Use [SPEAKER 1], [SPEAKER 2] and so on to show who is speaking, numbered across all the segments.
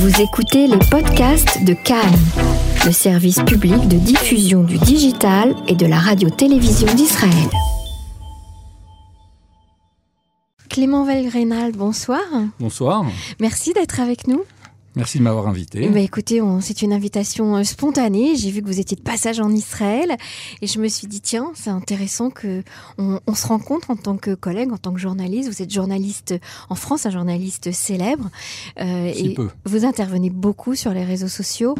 [SPEAKER 1] Vous écoutez les podcasts de Cannes, le service public de diffusion du digital et de la radio-télévision d'Israël. Clément Valgrénal, bonsoir.
[SPEAKER 2] Bonsoir.
[SPEAKER 1] Merci d'être avec nous.
[SPEAKER 2] Merci de m'avoir invité.
[SPEAKER 1] Bah écoutez, c'est une invitation euh, spontanée. J'ai vu que vous étiez de passage en Israël et je me suis dit tiens, c'est intéressant que on, se rencontre en tant que collègue, en tant que journaliste. Vous êtes journaliste en France, un journaliste célèbre
[SPEAKER 2] euh, et peu.
[SPEAKER 1] vous intervenez beaucoup sur les réseaux sociaux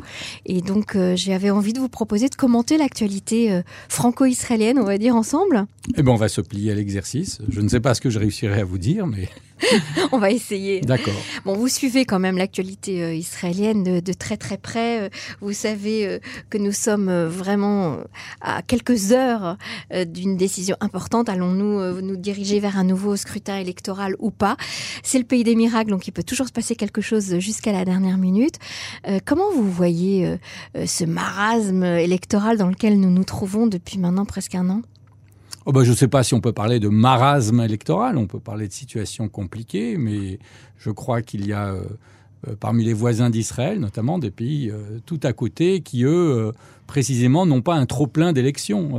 [SPEAKER 1] et donc euh, j'avais envie de vous proposer de commenter l'actualité franco-israélienne, on va dire ensemble.
[SPEAKER 2] Eh ben on va se plier à l'exercice. Je ne sais pas ce que je réussirai à vous dire, mais
[SPEAKER 1] on va essayer.
[SPEAKER 2] D'accord.
[SPEAKER 1] Bon, vous suivez quand même l'actualité euh, israélienne de, très très près. Euh, vous savez euh, que nous sommes vraiment à quelques heures d'une décision importante. Allons-nous nous diriger vers un nouveau scrutin électoral ou pas? C'est le pays des miracles, donc il peut toujours se passer quelque chose jusqu'à la dernière minute. comment vous voyez ce marasme électoral dans lequel nous nous trouvons depuis maintenant presque un an?
[SPEAKER 2] Oh bah, je ne sais pas si on peut parler de marasme électoral, on peut parler de situation compliquée, mais je crois qu'il y a euh, euh, parmi les voisins d'Israël, notamment des pays euh, tout à côté, qui eux, précisément, n'ont pas un trop plein d'élections.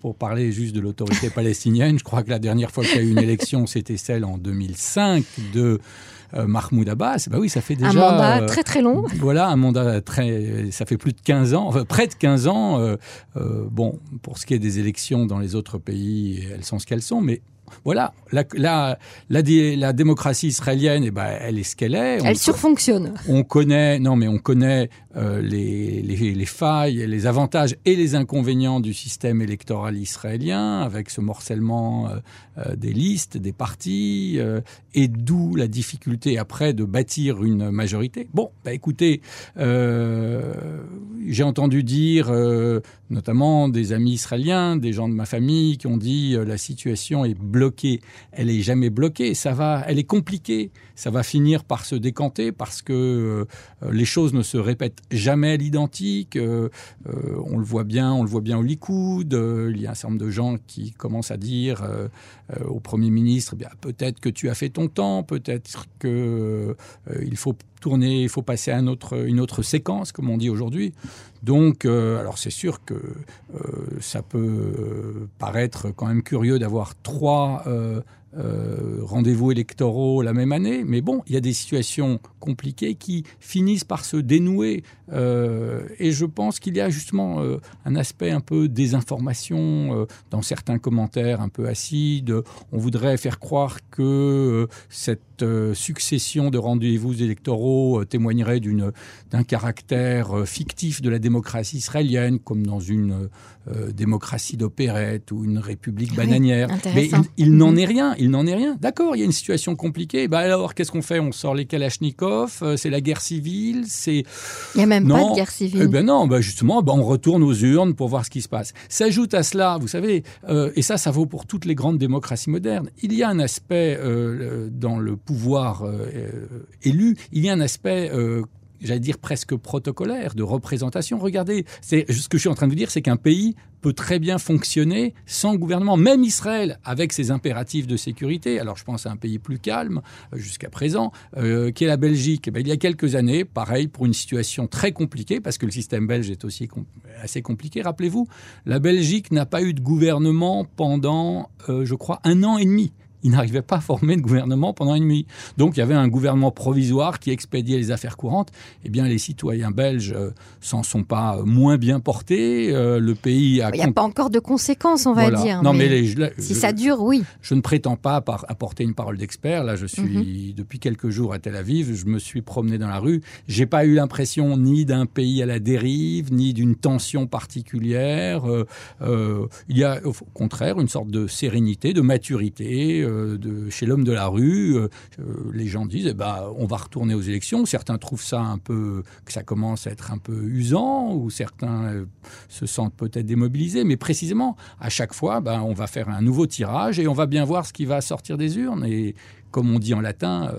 [SPEAKER 2] pour parler juste de l'autorité palestinienne, je crois que la dernière fois qu'il y a eu une élection, c'était celle en 2005 de Mahmoud Abbas, bah oui, ça fait déjà... Un
[SPEAKER 1] mandat euh, très très long.
[SPEAKER 2] Voilà, un mandat très... Ça fait plus de 15 ans, enfin près de 15 ans. Euh, bon, pour ce qui est des élections dans les autres pays, elles sont ce qu'elles sont, mais voilà, la, la, la, démocratie israélienne, eh ben, elle est ce qu'elle est.
[SPEAKER 1] elle surfonctionne.
[SPEAKER 2] On connaît, non, mais on connaît euh, les, les, les, failles, les avantages et les inconvénients du système électoral israélien, avec ce morcellement euh, euh, des listes, des partis, et d'où la difficulté après de bâtir une majorité. Bon, bah, écoutez, j'ai entendu dire, notamment des amis israéliens, des gens de ma famille, qui ont dit la situation est Elle est jamais bloquée, ça va, elle est compliquée. Ça va finir par se décanter parce que les choses ne se répètent jamais à l'identique. Euh, euh, on le voit bien, on le voit bien au Likoud. Euh, il y a un certain nombre de gens qui commencent à dire au Premier ministre, eh peut-être que tu as fait ton temps, peut-être que il faut tourner, il faut passer à une autre, séquence, comme on dit aujourd'hui. Donc, alors c'est sûr que ça peut paraître quand même curieux d'avoir trois euh, rendez-vous électoraux la même année. Mais bon, il y a des situations compliquées qui finissent par se dénouer. Euh, et je pense qu'il y a justement euh, un aspect un peu désinformation dans certains commentaires un peu acides. On voudrait faire croire que cette succession de rendez-vous électoraux témoignerait d'un caractère fictif de la démocratie israélienne, comme dans une démocratie d'opérette ou une république bananière. Mais il, n'en mhm. est rien il n'en est rien. D'accord, il y a une situation compliquée. Bah alors, qu'est-ce qu'on fait? On sort les Kalachnikov, euh, c'est la guerre civile, c'est...
[SPEAKER 1] Il n'y a même pas de guerre civile.
[SPEAKER 2] Eh ben non, bah justement, bah on retourne aux urnes pour voir ce qui se passe. S'ajoute à cela, vous savez, euh, et ça, ça vaut pour toutes les grandes démocraties modernes, il y a un aspect euh, dans le pouvoir élu, il y a un aspect j'allais dire presque protocolaire, de représentation. Regardez, ce que je suis en train de vous dire, c'est qu'un pays peut très bien fonctionner sans gouvernement, même Israël, avec ses impératifs de sécurité. Alors je pense à un pays plus calme euh, jusqu'à présent, euh, qui est la Belgique. Eh ben, il y a quelques années, pareil, pour une situation très compliquée, parce que le système belge est aussi assez compliqué, rappelez-vous, la Belgique n'a pas eu de gouvernement pendant, euh, je crois, un an et demi il n'arrivait pas à former de gouvernement pendant une nuit. Donc il y avait un gouvernement provisoire qui expédiait les affaires courantes. Eh bien, les citoyens belges euh, s'en sont pas moins bien portés. Euh, le pays a.
[SPEAKER 1] Il n'y a pas encore de conséquences, on va dire. Non, mais, si ça dure, oui.
[SPEAKER 2] Je ne prétends pas apporter une parole d'expert. Là, je suis mhm. depuis quelques jours à Tel Aviv. Je me suis promené dans la rue. J'ai pas eu l'impression ni d'un pays à la dérive, ni d'une tension particulière. Euh, il y a au contraire une sorte de sérénité, de maturité euh, de, chez l'homme de la rue, euh, euh, les gens disent eh ben, on va retourner aux élections. Certains trouvent ça un peu, que ça commence à être un peu usant, ou certains se sentent peut-être démobilisés. Mais précisément, à chaque fois, ben, on va faire un nouveau tirage et on va bien voir ce qui va sortir des urnes. Et comme on dit en latin,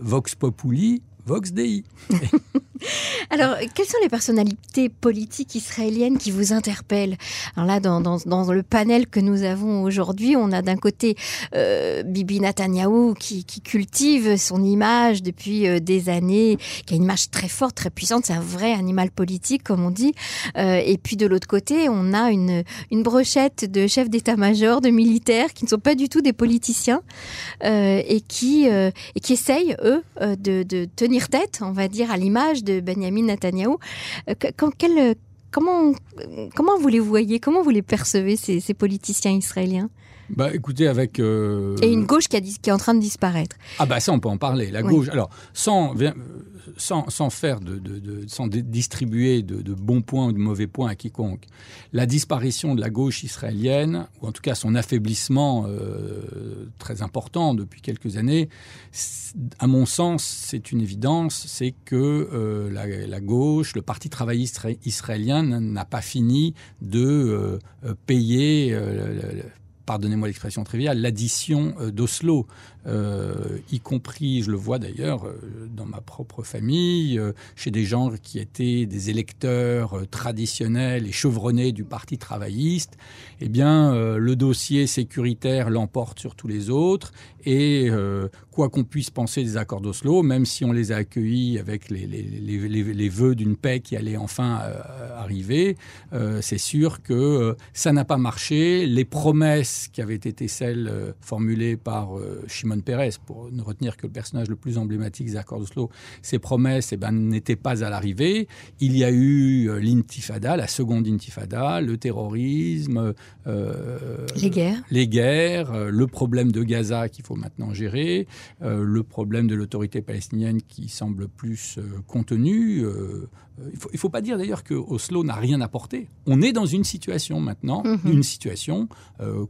[SPEAKER 2] vox populi, vox dei.
[SPEAKER 1] Alors, quelles sont les personnalités politiques israéliennes qui vous interpellent Alors là, dans, le panel que nous avons aujourd'hui, on a d'un côté euh, Bibi Netanyahou qui, cultive son image depuis euh, des années, qui a une image très forte, très puissante, c'est un vrai animal politique, comme on dit. Euh, et puis de l'autre côté, on a une, brochette de chefs d'état-major, de militaires, qui ne sont pas du tout des politiciens et, qui, et qui essayent, eux, de, de tenir tête, on va dire, à l'image de Benjamin Netanyahu. Euh, quel, comment, comment vous les voyez? Comment vous les percevez, ces, ces politiciens israéliens?
[SPEAKER 2] Bah, écoutez, avec. Euh,
[SPEAKER 1] Et une gauche qui, a, qui, est en train de disparaître.
[SPEAKER 2] Ah, bah ça, on peut en parler. La gauche. Alors, sans, sans, faire sans distribuer de, bons points ou de mauvais points à quiconque, la disparition de la gauche israélienne, ou en tout cas son affaiblissement euh, très important depuis quelques années, à mon sens, c'est une évidence c'est que euh, la, gauche, le Parti travailliste israélien n'a pas fini de payer pardonnez-moi l'expression triviale, l'addition euh, d'Oslo, euh, y compris, je le vois d'ailleurs euh, dans ma propre famille, chez des gens qui étaient des électeurs traditionnels et chevronnés du Parti travailliste, eh bien, le dossier sécuritaire l'emporte sur tous les autres et quoi qu'on puisse penser des accords d'Oslo, même si on les a accueillis avec les, les, les, vœux d'une paix qui allait enfin arriver, c'est sûr que ça n'a pas marché. Les promesses qui avait été celle euh, formulée par euh, Shimon Peres, pour ne retenir que le personnage le plus emblématique des accords d'Oslo, ces promesses eh ben, n'étaient pas à l'arrivée. Il y a eu euh, l'intifada, la seconde intifada, le terrorisme,
[SPEAKER 1] les guerres,
[SPEAKER 2] les guerres le problème de Gaza qu'il faut maintenant gérer, le problème de l'autorité palestinienne qui semble plus contenue. Il ne faut, faut, pas dire d'ailleurs que Oslo n'a rien apporté. On est dans une situation maintenant, mhm. une situation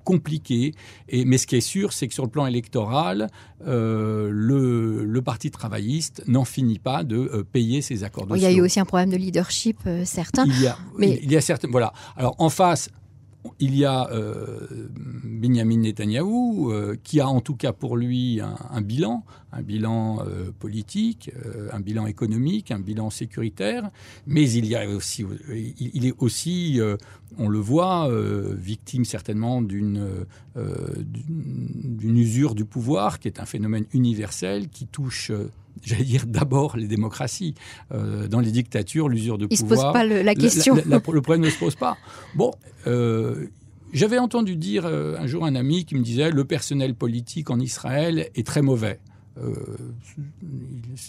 [SPEAKER 2] compliqué. Et, mais ce qui est sûr, c'est que sur le plan électoral, euh, le, le, Parti travailliste n'en finit pas de euh, payer ses accords de
[SPEAKER 1] Il y a eu aussi un problème de leadership euh, certain.
[SPEAKER 2] Il y a, mais... il y a certaines. Voilà. Alors en face, il y a euh, Benjamin Netanyahou, euh, qui a en tout cas pour lui un, bilan, un bilan euh, politique, un bilan économique, un bilan sécuritaire, mais il y a aussi, il, est aussi, on le voit, victime certainement d'une usure du pouvoir, qui est un phénomène universel qui touche j'allais dire d'abord les démocraties. Euh, dans les dictatures, l'usure de
[SPEAKER 1] Il
[SPEAKER 2] pouvoir.
[SPEAKER 1] Il ne se pose pas le, la question.
[SPEAKER 2] le problème ne se pose pas. Bon, euh, j'avais entendu dire euh, un jour un ami qui me disait le personnel politique en Israël est très mauvais.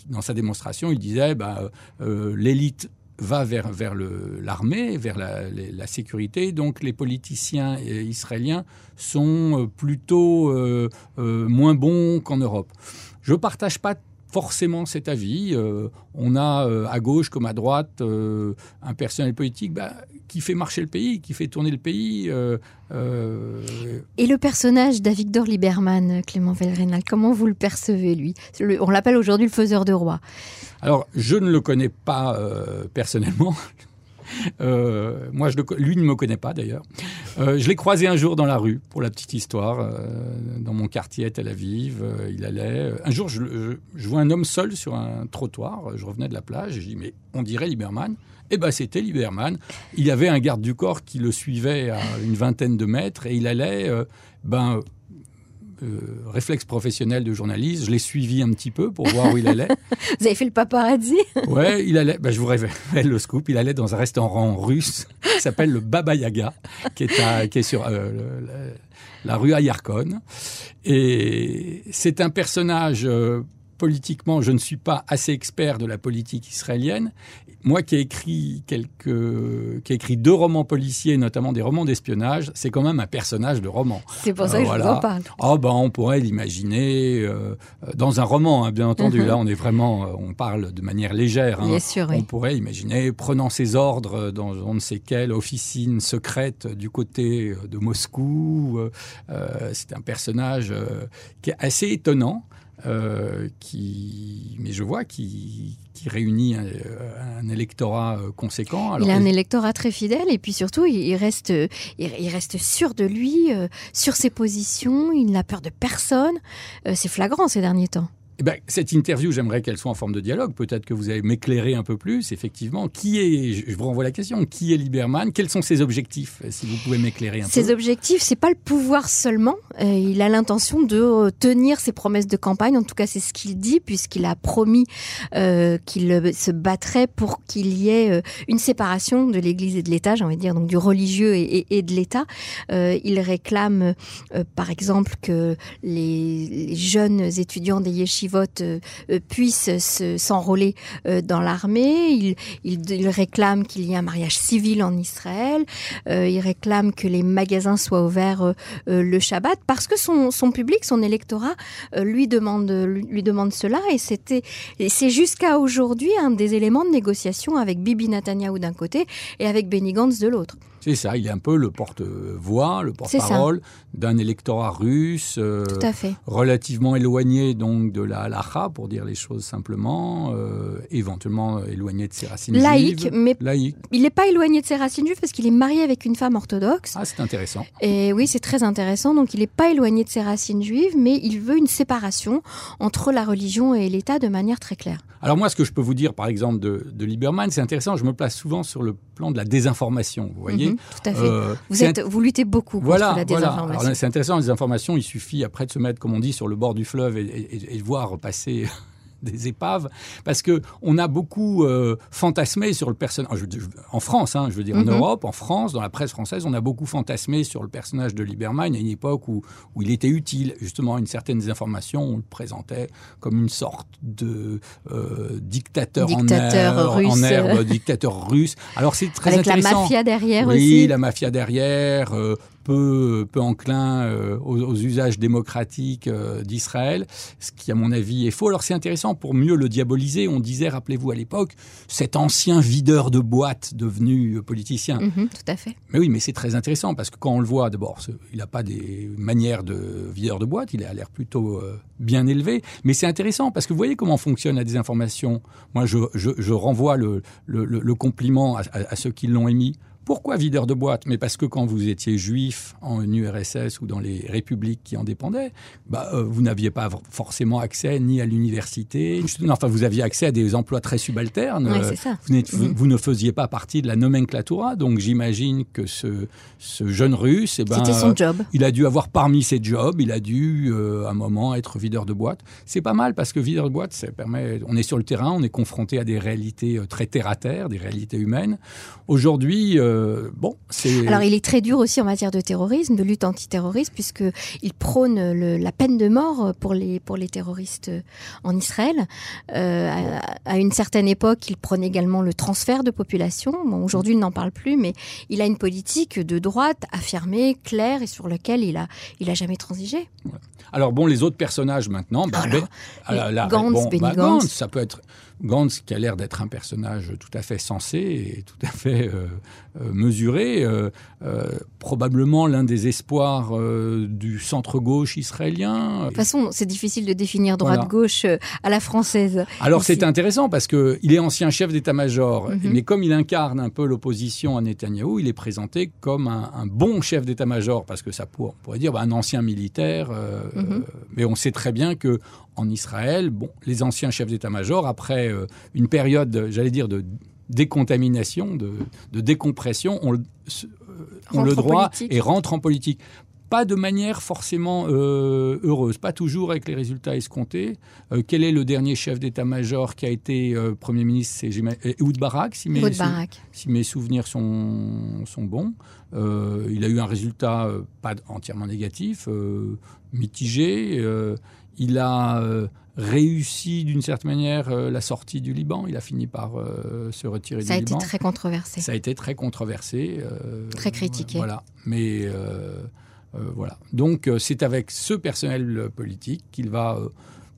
[SPEAKER 2] dans sa démonstration, il disait bah, l'élite va vers, vers l'armée, vers la, la, sécurité. Donc les politiciens israéliens sont plutôt moins bons qu'en Europe. Je ne partage pas forcément cet avis. Euh, on a euh, à gauche comme à droite euh, un personnel politique bah, qui fait marcher le pays, qui fait tourner le pays.
[SPEAKER 1] Et le personnage d'Avigdor Lieberman, Clément Velrenal, comment vous le percevez, lui? On l'appelle aujourd'hui le faiseur de roi.
[SPEAKER 2] Alors, je ne le connais pas personnellement. Euh, moi, lui ne me connaît pas d'ailleurs. Euh, je l'ai croisé un jour dans la rue, pour la petite histoire, euh, dans mon quartier à Tel Aviv. il allait. Un jour, je, vois un homme seul sur un trottoir. Je revenais de la plage et je dis mais on dirait Lieberman. Eh ben, c'était Lieberman. Il y avait un garde du corps qui le suivait à une vingtaine de mètres et il allait, ben, réflexe professionnel de journaliste. Je l'ai suivi un petit peu pour voir où il allait.
[SPEAKER 1] Vous avez fait le paparazzi?
[SPEAKER 2] Ouais, il allait. Bah, je vous révèle le scoop. Il allait dans un restaurant russe qui s'appelle le Baba Yaga, qui est, à, qui est sur euh, la, rue Ayarkon. Et c'est un personnage. Euh, politiquement, je ne suis pas assez expert de la politique israélienne moi qui ai écrit quelques, qui ai écrit deux romans policiers, notamment des romans d'espionnage, c'est quand même un personnage de roman.
[SPEAKER 1] C'est pour ça que je vous en parle.
[SPEAKER 2] Oh ben, on pourrait l'imaginer euh, dans un roman, hein, bien entendu. Mhm. Là, on est vraiment, euh, on parle de manière légère. Hein.
[SPEAKER 1] Bien sûr, oui.
[SPEAKER 2] On pourrait imaginer prenant ses ordres dans on ne sait quelle officine secrète du côté de Moscou. Euh, c'est un personnage qui est assez étonnant. Euh, qui, mais je vois, qui, qui réunit un, un électorat euh, conséquent.
[SPEAKER 1] Alors, il a un électorat très fidèle et puis surtout, il reste, il reste sûr de lui, euh, sur ses positions, il n'a peur de personne. c'est flagrant ces derniers temps.
[SPEAKER 2] Eh ben, cette interview, j'aimerais qu'elle soit en forme de dialogue. Peut-être que vous allez m'éclairer un peu plus, effectivement. Qui est, je vous renvoie la question, qui est Lieberman? Quels sont ses objectifs Si vous pouvez m'éclairer un
[SPEAKER 1] peu? Ses objectifs, c'est pas le pouvoir seulement. Euh, il a l'intention de tenir ses promesses de campagne. En tout cas, c'est ce qu'il dit, puisqu'il a promis euh, qu'il se battrait pour qu'il y ait euh, une séparation de l'Église et de l'État, j'ai envie de dire, donc du religieux et, et, de l'État. Euh, il réclame, euh, par exemple, que les, les jeunes étudiants des yeshivot euh, euh, puissent s'enrôler euh, dans l'armée. Il, réclame qu'il y ait un mariage civil en Israël. il réclame que les magasins soient ouverts le Shabbat parce que son, public, son électorat, lui demande cela et c'est jusqu'à aujourd'hui un des éléments de négociation avec Bibi Netanyahu d'un côté et avec Benny Gantz de l'autre.
[SPEAKER 2] C'est ça, il est un peu le porte-voix, le porte-parole d'un électorat russe,
[SPEAKER 1] euh,
[SPEAKER 2] relativement éloigné donc de la halacha, pour dire les choses simplement, euh, éventuellement éloigné de ses racines
[SPEAKER 1] laïque,
[SPEAKER 2] juives.
[SPEAKER 1] Mais laïque, il n'est pas éloigné de ses racines juives parce qu'il est marié avec une femme orthodoxe.
[SPEAKER 2] Ah, c'est intéressant.
[SPEAKER 1] Et oui, c'est très intéressant. Donc, il n'est pas éloigné de ses racines juives, mais il veut une séparation entre la religion et l'État de manière très claire.
[SPEAKER 2] Alors moi, ce que je peux vous dire, par exemple, de, de Lieberman, c'est intéressant. Je me place souvent sur le plan de la désinformation. Vous voyez,
[SPEAKER 1] Mhm, tout à fait. Euh, vous, êtes, vous luttez beaucoup contre la désinformation.
[SPEAKER 2] Voilà. C'est intéressant, les informations, il suffit après de se mettre, comme on dit, sur le bord du fleuve et, et, voir passer des épaves, parce que on a beaucoup euh, fantasmé sur le personnage. En France, hein, je veux dire en mm -hmm. Europe, en France, dans la presse française, on a beaucoup fantasmé sur le personnage de Lieberman à une époque où, où il était utile justement à une certaine désinformation. On le présentait comme une sorte de euh, dictateur,
[SPEAKER 1] dictateur,
[SPEAKER 2] en herbe,
[SPEAKER 1] russe.
[SPEAKER 2] en herbe dictateur russe. Alors c'est très
[SPEAKER 1] Avec
[SPEAKER 2] intéressant.
[SPEAKER 1] la mafia derrière
[SPEAKER 2] oui,
[SPEAKER 1] aussi.
[SPEAKER 2] Oui, la mafia derrière. Euh, peu, peu enclin euh, aux, aux, usages démocratiques euh, d'Israël, ce qui, à mon avis, est faux. Alors, c'est intéressant, pour mieux le diaboliser, on disait, rappelez-vous à l'époque, cet ancien videur de boîte devenu euh, politicien.
[SPEAKER 1] -hmm, tout à fait.
[SPEAKER 2] Mais oui, mais c'est très intéressant, parce que quand on le voit, d'abord, il n'a pas des manières de videur de boîte, il a l'air plutôt euh, bien élevé, mais c'est intéressant, parce que vous voyez comment fonctionne la désinformation. Moi, je, je, je renvoie le, le, le compliment à, à, à ceux qui l'ont émis. Pourquoi videur de boîte? Mais parce que quand vous étiez juif en URSS ou dans les républiques qui en dépendaient, bah, euh, vous n'aviez pas forcément accès ni à l'université, enfin vous aviez accès à des emplois très subalternes.
[SPEAKER 1] Ouais, c'est ça.
[SPEAKER 2] Vous, vous, vous, ne faisiez pas partie de la nomenclatura, donc j'imagine que ce, ce, jeune russe, eh ben,
[SPEAKER 1] c'était son job.
[SPEAKER 2] Il a dû avoir parmi ses jobs, il a dû euh, à un moment être videur de boîte. C'est pas mal parce que videur de boîte, ça permet. On est sur le terrain, on est confronté à des réalités très terre à terre, des réalités humaines. Aujourd'hui. Euh, bon, c'est.
[SPEAKER 1] Alors, il est très dur aussi en matière de terrorisme, de lutte antiterroriste, puisque il prône le, la peine de mort pour les pour les terroristes en Israël. Euh, à, à, une certaine époque, il prône également le transfert de population. Bon, aujourd'hui, il n'en parle plus, mais il a une politique de droite affirmée, claire et sur laquelle il a il a jamais transigé.
[SPEAKER 2] Ouais. Alors bon, les autres personnages maintenant, bah,
[SPEAKER 1] Alors,
[SPEAKER 2] ben, bon,
[SPEAKER 1] Gantz.
[SPEAKER 2] Gantz, ça peut être Gantz qui a l'air d'être un personnage tout à fait sensé et tout à fait euh, euh, mesuré, euh, probablement l'un des espoirs euh, du centre-gauche israélien.
[SPEAKER 1] De toute façon, c'est difficile de définir droite-gauche voilà. à la française.
[SPEAKER 2] Alors c'est intéressant parce qu'il est ancien chef d'état-major, mm -hmm. mais comme il incarne un peu l'opposition à Netanyahou, il est présenté comme un, un bon chef d'état-major, parce que ça pour, on pourrait dire bah, un ancien militaire, mm -hmm. mais on sait très bien que en Israël, bon, les anciens chefs d'état-major, après euh, une période, j'allais dire, de décontamination, de, de décompression, ont, euh, ont le droit et rentrent en politique. Pas de manière forcément euh, heureuse, pas toujours avec les résultats escomptés. Euh, quel est le dernier chef d'état-major qui a été euh, Premier ministre? C'est Ehud Barak, si mes. Si, mes souvenirs sont, sont bons. Euh, il a eu un résultat pas entièrement négatif, mitigé. Il a réussi d'une certaine manière euh, la sortie du Liban. Il a fini par euh, se retirer
[SPEAKER 1] Ça
[SPEAKER 2] du
[SPEAKER 1] a
[SPEAKER 2] Liban.
[SPEAKER 1] été très controversé.
[SPEAKER 2] Ça a été très controversé. Euh,
[SPEAKER 1] très critiqué.
[SPEAKER 2] Voilà. Mais voilà. Donc c'est avec ce personnel politique qu'il va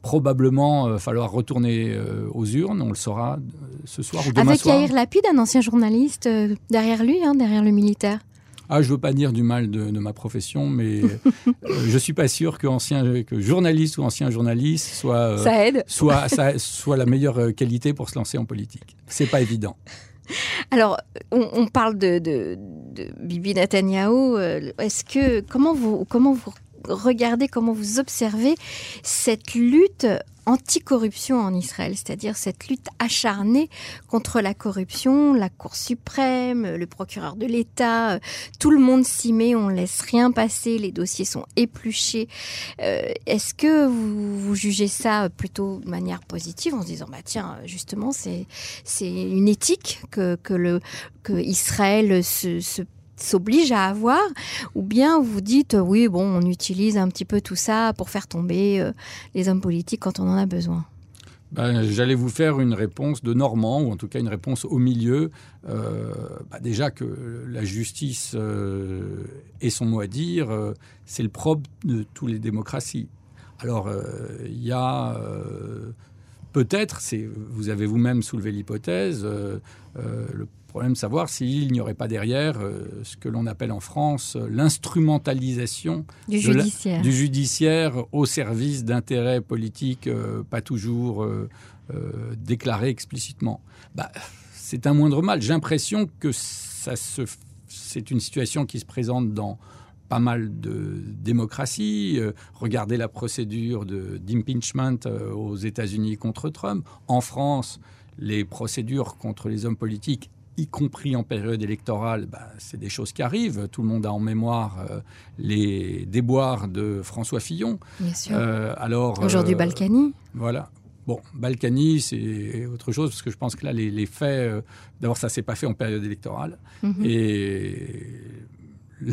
[SPEAKER 2] probablement euh, falloir retourner euh, aux urnes. On le saura ce soir ou demain
[SPEAKER 1] Avec
[SPEAKER 2] soir.
[SPEAKER 1] Yair Lapid, un ancien journaliste euh, derrière lui, hein, derrière le militaire.
[SPEAKER 2] Ah, je veux pas dire du mal de, de ma profession, mais euh, je suis pas sûr que, ancien, que journaliste ou ancien journaliste soit, euh,
[SPEAKER 1] ça aide.
[SPEAKER 2] soit, ça, soit la meilleure qualité pour se lancer en politique. C'est pas évident.
[SPEAKER 1] Alors, on, on parle de, de, de, Bibi Netanyahu. Est-ce que comment vous comment vous regardez, comment vous observez cette lutte anticorruption en Israël, c'est-à-dire cette lutte acharnée contre la corruption, la Cour suprême, le procureur de l'État, euh, tout le monde s'y met, on laisse rien passer, les dossiers sont épluchés. Euh, est-ce que vous, jugez ça plutôt de manière positive en se disant bah tiens justement c'est une éthique que Israël se s'oblige à avoir, ou bien vous dites oui, bon, on utilise un petit peu tout ça pour faire tomber euh, les hommes politiques quand on en a besoin
[SPEAKER 2] ben, J'allais vous faire une réponse de Normand, ou en tout cas une réponse au milieu. Euh, bah, déjà que la justice euh, ait son mot à dire, c'est le propre de toutes les démocraties. Alors, il y a peut-être, vous avez vous-même soulevé l'hypothèse, le problème de savoir s'il n'y aurait pas derrière euh, ce que l'on appelle en France euh, l'instrumentalisation
[SPEAKER 1] du, judiciaire.
[SPEAKER 2] du judiciaire au service d'intérêts politiques euh, pas toujours déclarés explicitement. Bah, c'est un moindre mal. J'ai l'impression que ça se, c'est une situation qui se présente dans pas mal de démocraties. regardez la procédure d'impeachment aux États-Unis contre Trump. En France, les procédures contre les hommes politiques y compris en période électorale, bah, c'est des choses qui arrivent. Tout le monde a en mémoire euh, les déboires de François Fillon.
[SPEAKER 1] Bien sûr. Euh, alors aujourd'hui, euh, Balkany.
[SPEAKER 2] Voilà. Bon, Balkany, c'est autre chose parce que je pense que là, les, faits, d'abord, ça s'est pas fait en période électorale, mhm. et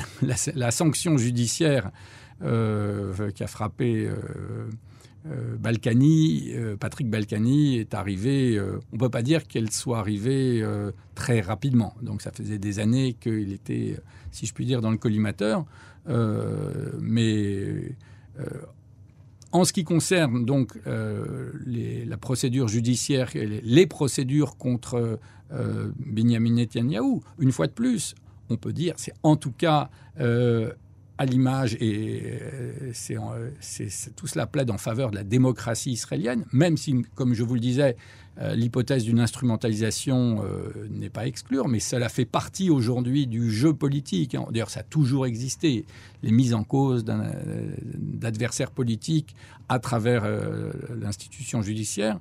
[SPEAKER 2] la, sanction judiciaire qui a frappé euh, Balkany, euh, Patrick Balkany est arrivé, euh, on ne peut pas dire qu'elle soit arrivée très rapidement. Donc ça faisait des années qu'il était, si je puis dire, dans le collimateur. mais en ce qui concerne donc la procédure judiciaire, les, les procédures contre Benjamin Netanyahu, une fois de plus, on peut dire, c'est en tout cas à l'image, et euh, c'est tout cela plaide en faveur de la démocratie israélienne, même si, comme je vous le disais, euh, l'hypothèse d'une instrumentalisation euh, n'est pas exclure, mais cela fait partie aujourd'hui du jeu politique. Hein. D'ailleurs, ça a toujours existé, les mises en cause d'adversaires politiques à travers l'institution judiciaire.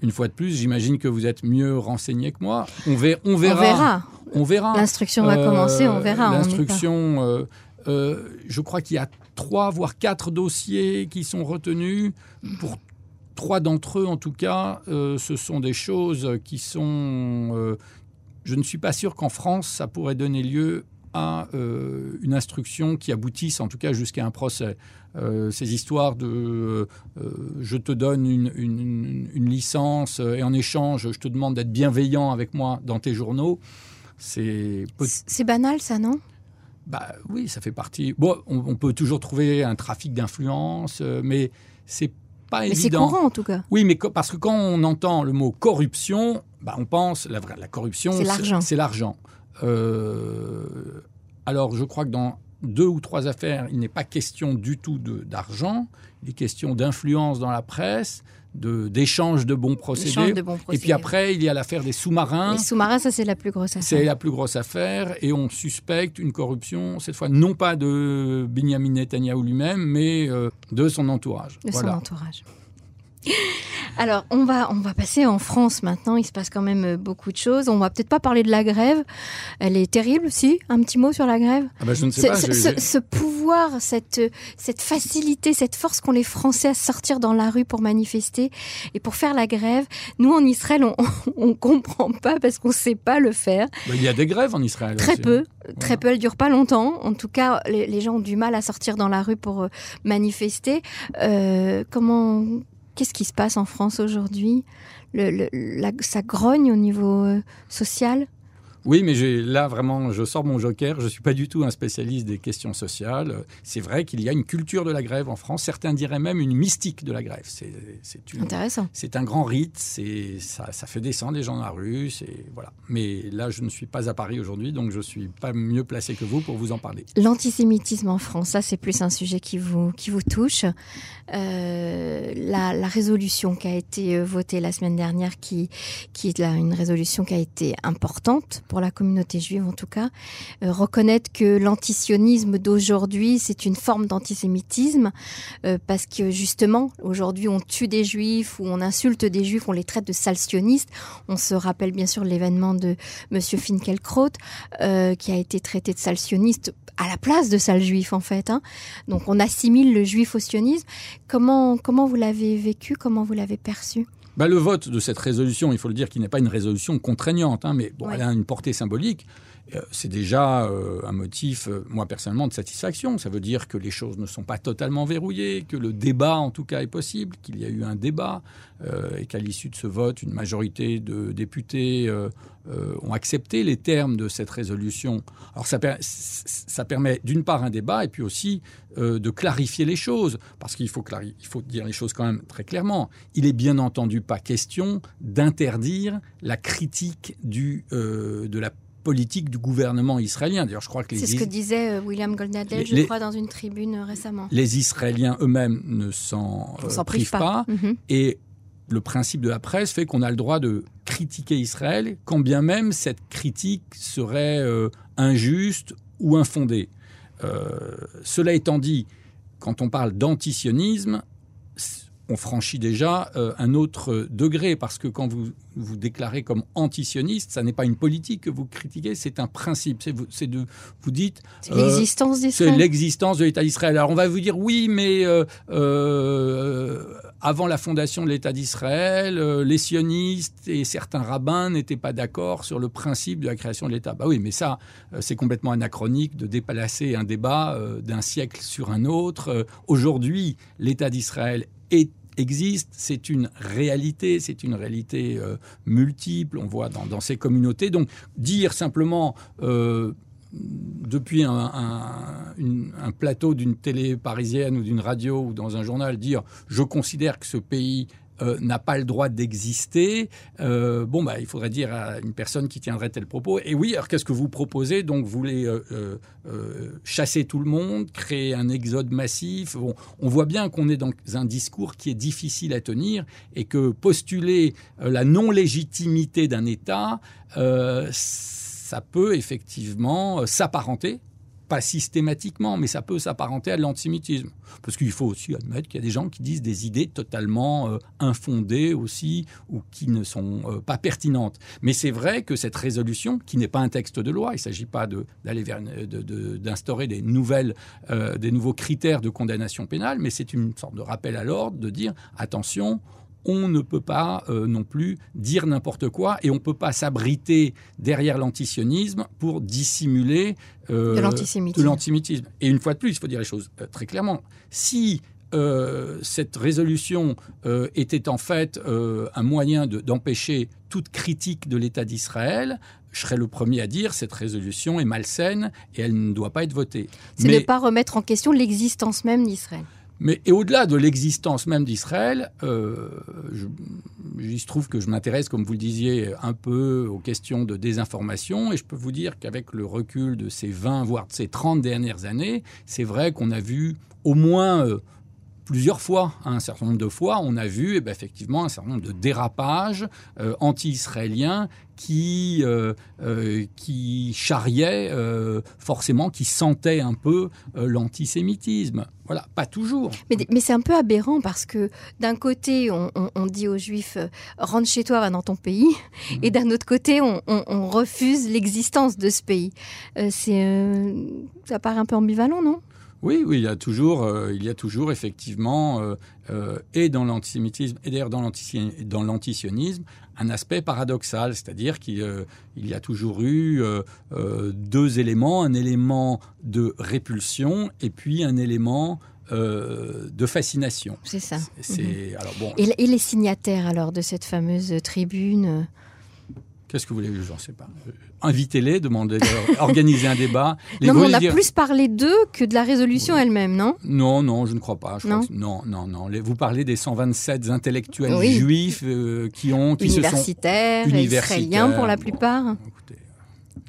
[SPEAKER 2] Une fois de plus, j'imagine que vous êtes mieux renseigné que moi. On, verra.
[SPEAKER 1] On verra.
[SPEAKER 2] On verra.
[SPEAKER 1] L'instruction va commencer, on verra.
[SPEAKER 2] L'instruction euh, je crois qu'il y a trois, voire quatre dossiers qui sont retenus. Pour trois d'entre eux, en tout cas, euh, ce sont des choses qui sont... Euh, je ne suis pas sûr qu'en France, ça pourrait donner lieu à une instruction qui aboutisse, en tout cas, jusqu'à un procès. ces histoires de je te donne une, une, licence et en échange, je te demande d'être bienveillant avec moi dans tes journaux, c'est...
[SPEAKER 1] C'est banal, ça, non?
[SPEAKER 2] Bah oui, ça fait partie. Bon, on, peut toujours trouver un trafic d'influence, euh, mais c'est pas
[SPEAKER 1] mais
[SPEAKER 2] évident.
[SPEAKER 1] c'est courant en tout cas.
[SPEAKER 2] Oui, mais parce que quand on entend le mot corruption, bah, on pense la, la corruption,
[SPEAKER 1] c'est l'argent.
[SPEAKER 2] C'est l'argent. Euh, alors, je crois que dans deux ou trois affaires, il n'est pas question du tout d'argent. Il est question d'influence dans la presse, d'échange de, bons procédés. Et puis après, il y a l'affaire des sous-marins.
[SPEAKER 1] Les sous-marins, ça c'est la plus grosse affaire.
[SPEAKER 2] C'est la plus grosse affaire et on suspecte une corruption, cette fois non pas de Benjamin Netanyahu lui-même, mais euh, de son entourage.
[SPEAKER 1] De son entourage. Alors, on va, on va passer en France maintenant. Il se passe quand même euh, beaucoup de choses. On va peut-être pas parler de la grève. Elle est terrible, si? Un petit mot sur la grève?
[SPEAKER 2] Ah bah, Je ne sais pas.
[SPEAKER 1] Ce, pouvoir, cette, cette facilité, cette force qu'ont les Français à sortir dans la rue pour manifester et pour faire la grève. Nous, en Israël, on ne comprend pas parce qu'on ne sait pas le faire.
[SPEAKER 2] Bah, il y a des grèves en Israël.
[SPEAKER 1] Très peu. Très peu. Elles durent pas longtemps. En tout cas, les, gens ont du mal à sortir dans la rue pour euh, manifester. Euh, comment Qu'est-ce qui se passe en France aujourd'hui? Ça grogne au niveau euh, social?
[SPEAKER 2] Oui, mais là, vraiment, je sors mon joker. Je ne suis pas du tout un spécialiste des questions sociales. C'est vrai qu'il y a une culture de la grève en France. Certains diraient même une mystique de la grève. C'est
[SPEAKER 1] intéressant.
[SPEAKER 2] C'est un grand rite. Ça, ça fait descendre les gens dans la rue. Voilà. Mais là, je ne suis pas à Paris aujourd'hui, donc je ne suis pas mieux placé que vous pour vous en parler.
[SPEAKER 1] L'antisémitisme en France, ça, c'est plus un sujet qui vous, qui vous touche. Euh, la, la, résolution qui a été votée la semaine dernière, qui, qui est là, une résolution qui a été importante pour la communauté juive en tout cas, euh, reconnaître que l'antisionisme d'aujourd'hui, c'est une forme d'antisémitisme, euh, parce que justement, aujourd'hui, on tue des juifs ou on insulte des juifs, on les traite de sales sionistes. On se rappelle bien sûr l'événement de Monsieur Finkelkraut, euh, qui a été traité de sale sioniste à la place de sale juif en fait. Hein. Donc on assimile le juif au sionisme. Comment, comment vous l'avez vécu? Comment vous l'avez perçu?
[SPEAKER 2] Bah, le vote de cette résolution, il faut le dire, qui n'est pas une résolution contraignante, hein, mais bon, ouais. elle a une portée symbolique. Euh, c'est déjà euh, un motif, euh, moi personnellement, de satisfaction. Ça veut dire que les choses ne sont pas totalement verrouillées, que le débat, en tout cas, est possible, qu'il y a eu un débat et qu'à l'issue de ce vote, une majorité de députés ont accepté les termes de cette résolution. Alors ça, permet d'une part un débat et puis aussi de clarifier les choses, parce qu'il faut, dire les choses quand même très clairement. Il est bien entendu pas question d'interdire la critique de la politique du gouvernement israélien.
[SPEAKER 1] D'ailleurs, je crois que c'est ce que disait euh, William Goldnadel, je crois, dans une tribune euh, récemment.
[SPEAKER 2] Les Israéliens eux-mêmes ne s'en euh, privent pas, pas. -hmm. et le principe de la presse fait qu'on a le droit de critiquer Israël, quand bien même cette critique serait euh, injuste ou infondée. Euh, cela étant dit, quand on parle d'antisionisme, on franchit déjà euh, un autre degré, parce que quand vous vous déclarez comme antisioniste, ça n'est pas une politique que vous critiquez, c'est un principe. C'est de vous dites
[SPEAKER 1] c'est l'existence d'Israël.
[SPEAKER 2] C'est l'existence de l'État d'Israël. Alors on va vous dire oui, mais euh, euh, avant la fondation de l'État d'Israël, euh, les sionistes et certains rabbins n'étaient pas d'accord sur le principe de la création de l'État. Bah oui, mais ça, euh, c'est complètement anachronique de déplacer un débat euh, d'un siècle sur un autre. Aujourd'hui, l'État d'Israël est existe, c'est une réalité, c'est une réalité euh, multiple, on voit dans, ces communautés. Donc dire simplement euh, depuis un plateau d'une télé parisienne ou d'une radio ou dans un journal, dire je considère que ce pays euh, n'a pas le droit d'exister, euh, bon, bah, il faudrait dire à une personne qui tiendrait tel propos. Et oui, alors qu'est-ce que vous proposez? Donc, vous voulez euh, chasser tout le monde, créer un exode massif? Bon, on voit bien qu'on est dans un discours qui est difficile à tenir et que postuler la non-légitimité d'un État, ça peut effectivement s'apparenter pas systématiquement, mais ça peut s'apparenter à de l'antisémitisme. Parce qu'il faut aussi admettre qu'il y a des gens qui disent des idées totalement euh, infondées aussi, ou qui ne sont euh, pas pertinentes. Mais c'est vrai que cette résolution, qui n'est pas un texte de loi, il ne s'agit pas d'instaurer de, de, des nouvelles, euh, des nouveaux critères de condamnation pénale, mais c'est une sorte de rappel à l'ordre de dire attention, on ne peut pas euh, non plus dire n'importe quoi et on ne peut pas s'abriter derrière l'antisionisme pour dissimuler
[SPEAKER 1] euh, de
[SPEAKER 2] l'antisémitisme. Et une fois de plus, il faut dire les choses euh, très clairement. Si cette résolution était en fait un moyen d'empêcher de, toute critique de l'État d'Israël, je serais le premier à dire cette résolution est malsaine et elle ne doit pas être votée.
[SPEAKER 1] C'est ne pas remettre en question l'existence même d'Israël.
[SPEAKER 2] Mais et au-delà de l'existence même d'Israël, euh, il se trouve que je m'intéresse, comme vous le disiez, un peu aux questions de désinformation, et je peux vous dire qu'avec le recul de ces 20, voire de ces 30 dernières années, c'est vrai qu'on a vu au moins euh, plusieurs fois, hein, un certain nombre de fois, on a vu eh ben, effectivement un certain nombre de dérapages euh, anti-israéliens qui, euh, euh, qui charriaient forcément, qui sentaient un peu l'antisémitisme. Voilà, pas toujours.
[SPEAKER 1] Mais, mais c'est un peu aberrant parce que d'un côté, on, on, on, dit aux juifs rentre chez toi, va dans ton pays, mmh. et d'un autre côté, on, on refuse l'existence de ce pays. C'est, ça paraît un peu ambivalent, non?
[SPEAKER 2] Oui, oui, il y a toujours, euh, il y a toujours effectivement, euh, euh, et dans l'antisémitisme, et d'ailleurs dans l'antisionisme, un aspect paradoxal, c'est-à-dire qu'il y a toujours eu deux éléments, un élément de répulsion et puis un élément euh, de fascination.
[SPEAKER 1] C'est ça.
[SPEAKER 2] Mmh. alors, bon,
[SPEAKER 1] et, et, les signataires alors de cette fameuse tribune
[SPEAKER 2] Qu'est-ce que vous voulez Je n'en sais pas. Invitez-les, demandez, organiser un débat.
[SPEAKER 1] Les non, mais on a dire... plus parlé d'eux que de la résolution oui. elle-même, non?
[SPEAKER 2] Non, non, je ne crois pas. Je non. Crois que... non, non, non. Vous parlez des 127 intellectuels oui. juifs euh, qui ont, qui
[SPEAKER 1] universitaires,
[SPEAKER 2] se sont
[SPEAKER 1] universitaires, pour la plupart.
[SPEAKER 2] Écoutez,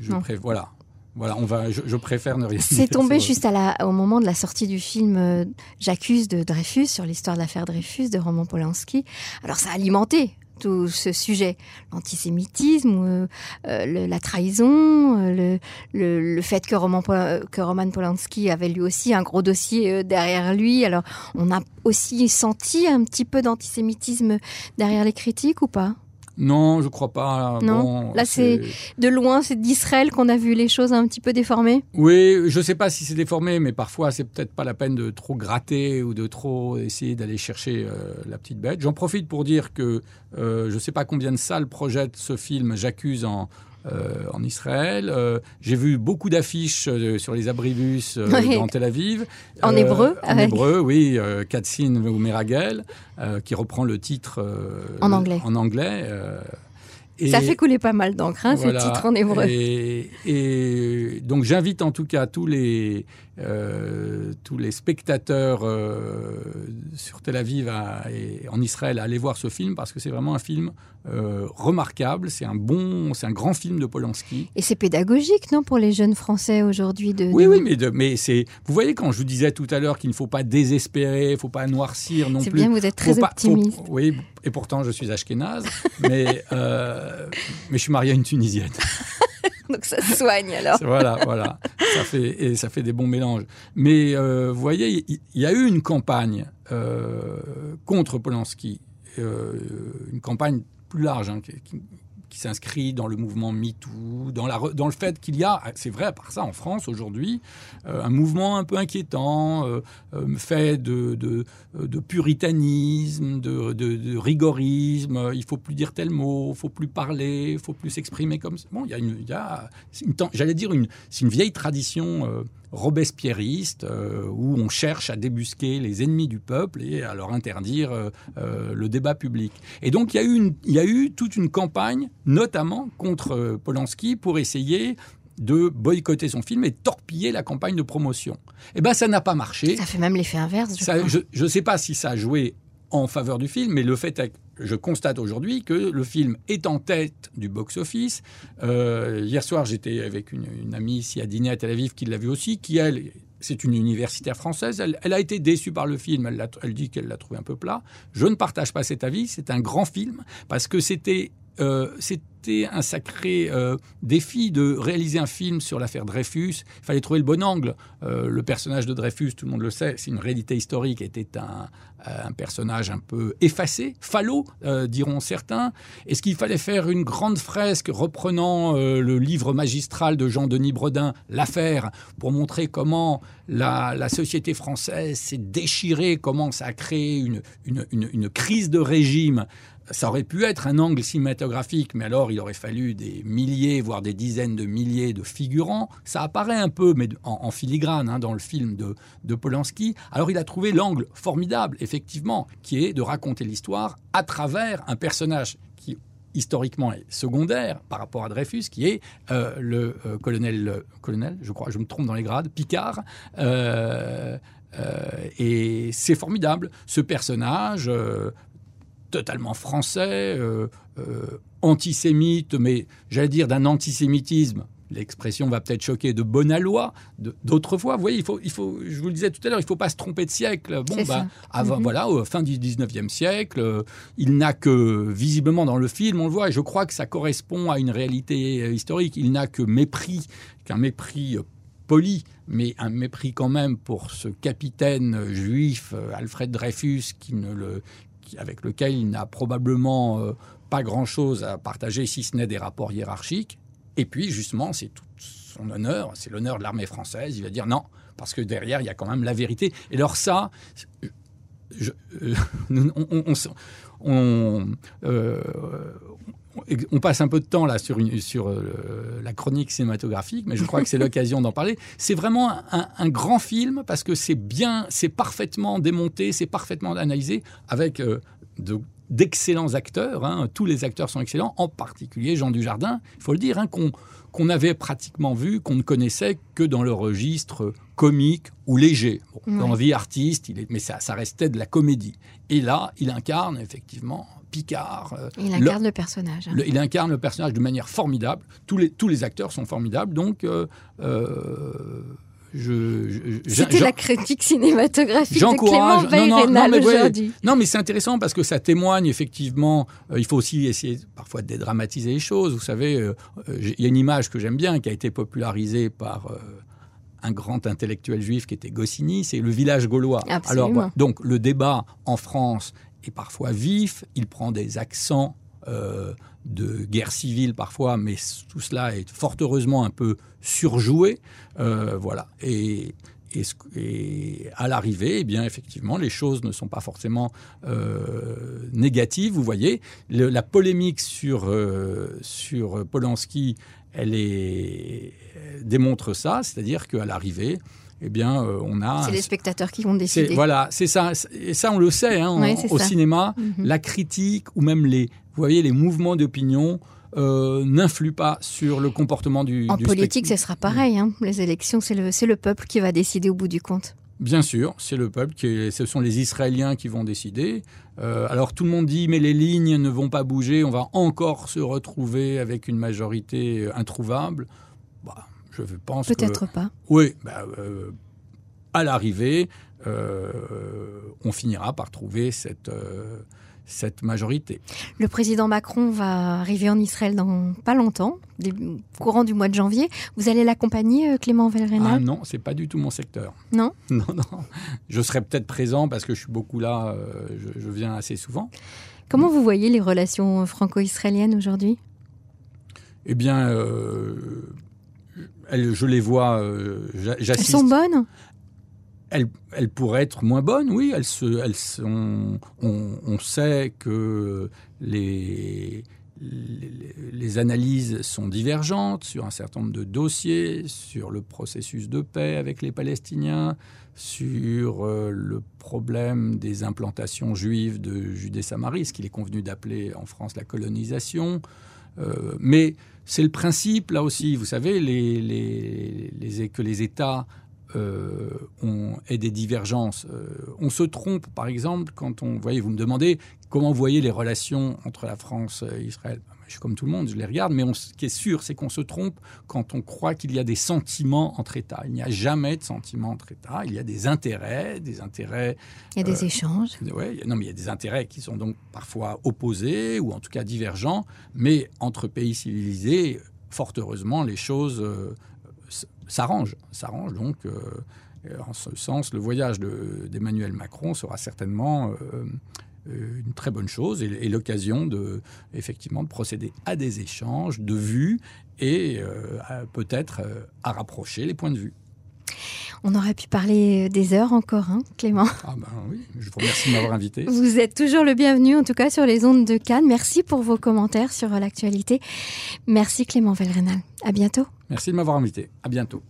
[SPEAKER 2] je pré... voilà. Voilà, on va, je, je préfère ne rien
[SPEAKER 1] C'est tombé juste à la, au moment de la sortie du film euh, J'accuse de Dreyfus sur l'histoire de l'affaire Dreyfus de Roman Polanski. Alors ça a alimenté tout ce sujet, l'antisémitisme, la trahison, le, le, fait que Roman, que Roman Polanski avait lui aussi un gros dossier derrière lui. Alors, on a aussi senti un petit peu d'antisémitisme derrière les critiques ou pas?
[SPEAKER 2] Non, je crois pas.
[SPEAKER 1] Non. Là, c'est de loin, c'est d'Israël qu'on a vu les choses un petit peu déformées.
[SPEAKER 2] Oui, je sais pas si c'est déformé, mais parfois c'est peut-être pas la peine de trop gratter ou de trop essayer d'aller chercher euh, la petite bête. J'en profite pour dire que euh, je sais pas combien de salles projettent ce film. J'accuse en euh, en Israël. Euh, j'ai vu beaucoup d'affiches euh, sur les abribus dans Tel Aviv.
[SPEAKER 1] En hébreu
[SPEAKER 2] En hébreu, oui. Katzin ou Meragel, qui reprend le titre
[SPEAKER 1] en anglais.
[SPEAKER 2] En anglais
[SPEAKER 1] ça fait couler pas mal d'encre, hein, ce titre en hébreu.
[SPEAKER 2] Et, donc j'invite en tout cas tous les, tous les spectateurs sur Tel Aviv et en Israël à aller voir ce film parce que c'est vraiment un film euh, remarquable. C'est un bon, c'est un grand film de Polanski.
[SPEAKER 1] Et c'est pédagogique, non, pour les jeunes Français aujourd'hui de.
[SPEAKER 2] Oui, oui, mais, mais c'est. Vous voyez quand je vous disais tout à l'heure qu'il ne faut pas désespérer, il ne faut pas noircir non plus.
[SPEAKER 1] C'est bien, vous êtes très optimiste.
[SPEAKER 2] oui, et pourtant je suis ashkénaze, mais mais je suis marié à une Tunisienne.
[SPEAKER 1] Donc ça soigne alors.
[SPEAKER 2] voilà, voilà. Ça fait, et ça fait des bons mélanges. Mais euh, vous voyez, il y, a eu une campagne euh, contre Polanski, euh, une campagne plus large, hein, qui, s'inscrit dans le mouvement MeToo, dans, le fait qu'il y a, c'est vrai à part ça en France aujourd'hui, euh, un mouvement un peu inquiétant, euh, euh, fait de, puritanisme, de, rigorisme, il faut plus dire tel mot, il faut plus parler, il faut plus s'exprimer comme ça. Bon, il y a j'allais dire, c'est une vieille tradition robespierriste, euh, où on cherche à débusquer les ennemis du peuple et à leur interdire euh, euh, le débat public. Et donc il y, a eu il y a eu toute une campagne, notamment contre Polanski, pour essayer de boycotter son film et torpiller la campagne de promotion. Eh bien, ça n'a pas marché.
[SPEAKER 1] Ça fait même l'effet inverse.
[SPEAKER 2] Je ne sais pas si ça a joué en faveur du film, mais le fait est que je constate aujourd'hui que le film est en tête du box-office. Euh, hier soir, j'étais avec une, amie ici à dîner à Tel Aviv qui l'a vu aussi, qui elle, c'est une universitaire française. Elle, a été déçue par le film. Elle dit qu'elle l'a trouvé un peu plat. Je ne partage pas cet avis. C'est un grand film parce que c'était euh, c'était un sacré euh, défi de réaliser un film sur l'affaire Dreyfus. Il fallait trouver le bon angle. Euh, le personnage de Dreyfus, tout le monde le sait, c'est une réalité historique, était un, personnage un peu effacé, falot, diront certains. Est-ce qu'il fallait faire une grande fresque reprenant le livre magistral de Jean-Denis Bredin, L'affaire, pour montrer comment la, société française s'est déchirée, comment ça a créé une crise de régime ça aurait pu être un angle cinématographique, mais alors il aurait fallu des milliers, voire des dizaines de milliers de figurants. Ça apparaît un peu, mais en, filigrane, hein, dans le film de, de Polanski. Alors il a trouvé l'angle formidable, effectivement, qui est de raconter l'histoire à travers un personnage qui historiquement est secondaire par rapport à Dreyfus, qui est euh, le euh, colonel, colonel, je crois, je me trompe dans les grades, Picard. Euh, et c'est formidable. Ce personnage totalement français, euh, euh, antisémite, mais j'allais dire d'un antisémitisme l'expression va peut-être choquer, de bonne loi d'autrefois. Vous voyez, il faut, il faut, je vous le disais tout à l'heure, il ne faut pas se tromper de siècle. Bon, bah, avant, mhm. voilà, fin du 19e siècle, euh, il n'a que, visiblement dans le film, on le voit, et je crois que ça correspond à une réalité historique, il n'a que mépris, qu'un mépris poli, mais un mépris quand même pour ce capitaine juif, Alfred Dreyfus, qui ne le, avec lequel il n'a probablement euh, pas grand-chose à partager, si ce n'est des rapports hiérarchiques. Et puis, justement, c'est tout son honneur, c'est l'honneur de l'armée française. Il va dire non, parce que derrière, il y a quand même la vérité. Et alors ça, on, euh, on passe un peu de temps là sur, sur la chronique cinématographique, mais je crois que c'est l'occasion d'en parler. C'est vraiment un, grand film parce que c'est bien, c'est parfaitement démonté, c'est parfaitement analysé avec euh, d'excellents acteurs. Hein. Tous les acteurs sont excellents, en particulier Jean Dujardin, il faut le dire, hein, qu'on avait pratiquement vu, qu'on ne connaissait que dans le registre comique ou léger. Dans la vie artiste, il est, mais ça, ça restait de la comédie. Et là, il incarne effectivement Picard.
[SPEAKER 1] Euh, il incarne le, personnage. Hein.
[SPEAKER 2] il incarne le personnage de manière formidable. Tous les, tous les acteurs sont formidables. Donc, euh, euh,
[SPEAKER 1] C'était la critique cinématographique de Clément aujourd'hui.
[SPEAKER 2] Non, mais c'est intéressant parce que ça témoigne effectivement. il faut aussi essayer parfois de dédramatiser les choses. Vous savez, il y a une image que j'aime bien qui a été popularisée par un grand intellectuel juif qui était Goscinny, c'est le village gaulois.
[SPEAKER 1] Alors,
[SPEAKER 2] donc le débat en France est parfois vif, il prend des accents euh, de guerre civile parfois, mais tout cela est fort heureusement un peu surjoué. Euh, voilà. Et, à l'arrivée, eh bien, effectivement, les choses ne sont pas forcément euh, négatives. Vous voyez, la polémique sur, sur Polanski elle, est, démontre ça, c'est-à-dire qu'à l'arrivée, eh bien, euh, on a.
[SPEAKER 1] C'est les spectateurs qui vont décider.
[SPEAKER 2] Voilà, c'est ça. Et ça, on le sait hein, au cinéma, mhm. la critique ou même les, vous voyez, les mouvements d'opinion. Euh, n'influent pas sur le comportement du.
[SPEAKER 1] En politique, ce sera pareil. Hein. Les élections, c'est le, le peuple qui va décider au bout du compte.
[SPEAKER 2] Bien sûr, c'est le peuple, qui ce sont les Israéliens qui vont décider. Euh, alors tout le monde dit, mais les lignes ne vont pas bouger, on va encore se retrouver avec une majorité introuvable. Bah, je pense
[SPEAKER 1] Peut-être pas.
[SPEAKER 2] Oui, bah, euh, à l'arrivée, on finira par trouver cette cette majorité.
[SPEAKER 1] Le président Macron va arriver en Israël dans pas longtemps, courant du mois de janvier. Vous allez l'accompagner, euh, Clément Velrenal
[SPEAKER 2] Ah non, c'est pas du tout mon secteur.
[SPEAKER 1] Non?
[SPEAKER 2] Non, non. Je serai peut-être présent parce que je suis beaucoup là, euh, je, viens assez souvent.
[SPEAKER 1] Comment vous voyez les relations franco-israéliennes aujourd'hui?
[SPEAKER 2] Eh bien, euh, je les vois, j'assiste.
[SPEAKER 1] Elles sont bonnes?
[SPEAKER 2] Elle, pourrait être moins bonne, oui. Elle se, elles sont, on, sait que les, les, analyses sont divergentes sur un certain nombre de dossiers, sur le processus de paix avec les Palestiniens, sur euh, le problème des implantations juives de Judée-Samarie, ce qu'il est convenu d'appeler en France la colonisation. Euh, mais c'est le principe, là aussi, vous savez, que les États euh, on, et des divergences. Euh, on se trompe, par exemple, quand on, voyez, vous me demandez comment vous voyez les relations entre la France et Israël. Je suis comme tout le monde, je les regarde, mais ce qui est sûr, c'est qu'on se trompe quand on croit qu'il y a des sentiments entre États. Il n'y a jamais de sentiments entre États. Il y a des intérêts, des intérêts.
[SPEAKER 1] Il y a des euh, échanges.
[SPEAKER 2] Ouais, non, mais il y a des intérêts qui sont donc parfois opposés ou en tout cas divergents, mais entre pays civilisés, fort heureusement, les choses s'arrange. S'arrange donc. Euh, en ce sens, le voyage d'Emmanuel Macron sera certainement euh, une très bonne chose et, l'occasion de effectivement de procéder à des échanges de vues et euh, peut-être à rapprocher les points de vue.
[SPEAKER 1] On aurait pu parler des heures encore, hein, Clément.
[SPEAKER 2] Ah ben oui, je vous remercie de m'avoir invité.
[SPEAKER 1] Vous êtes toujours le bienvenu, en tout cas sur les ondes de Cannes. Merci pour vos commentaires sur l'actualité. Merci Clément Velrenal. À bientôt.
[SPEAKER 2] Merci de m'avoir invité. À bientôt.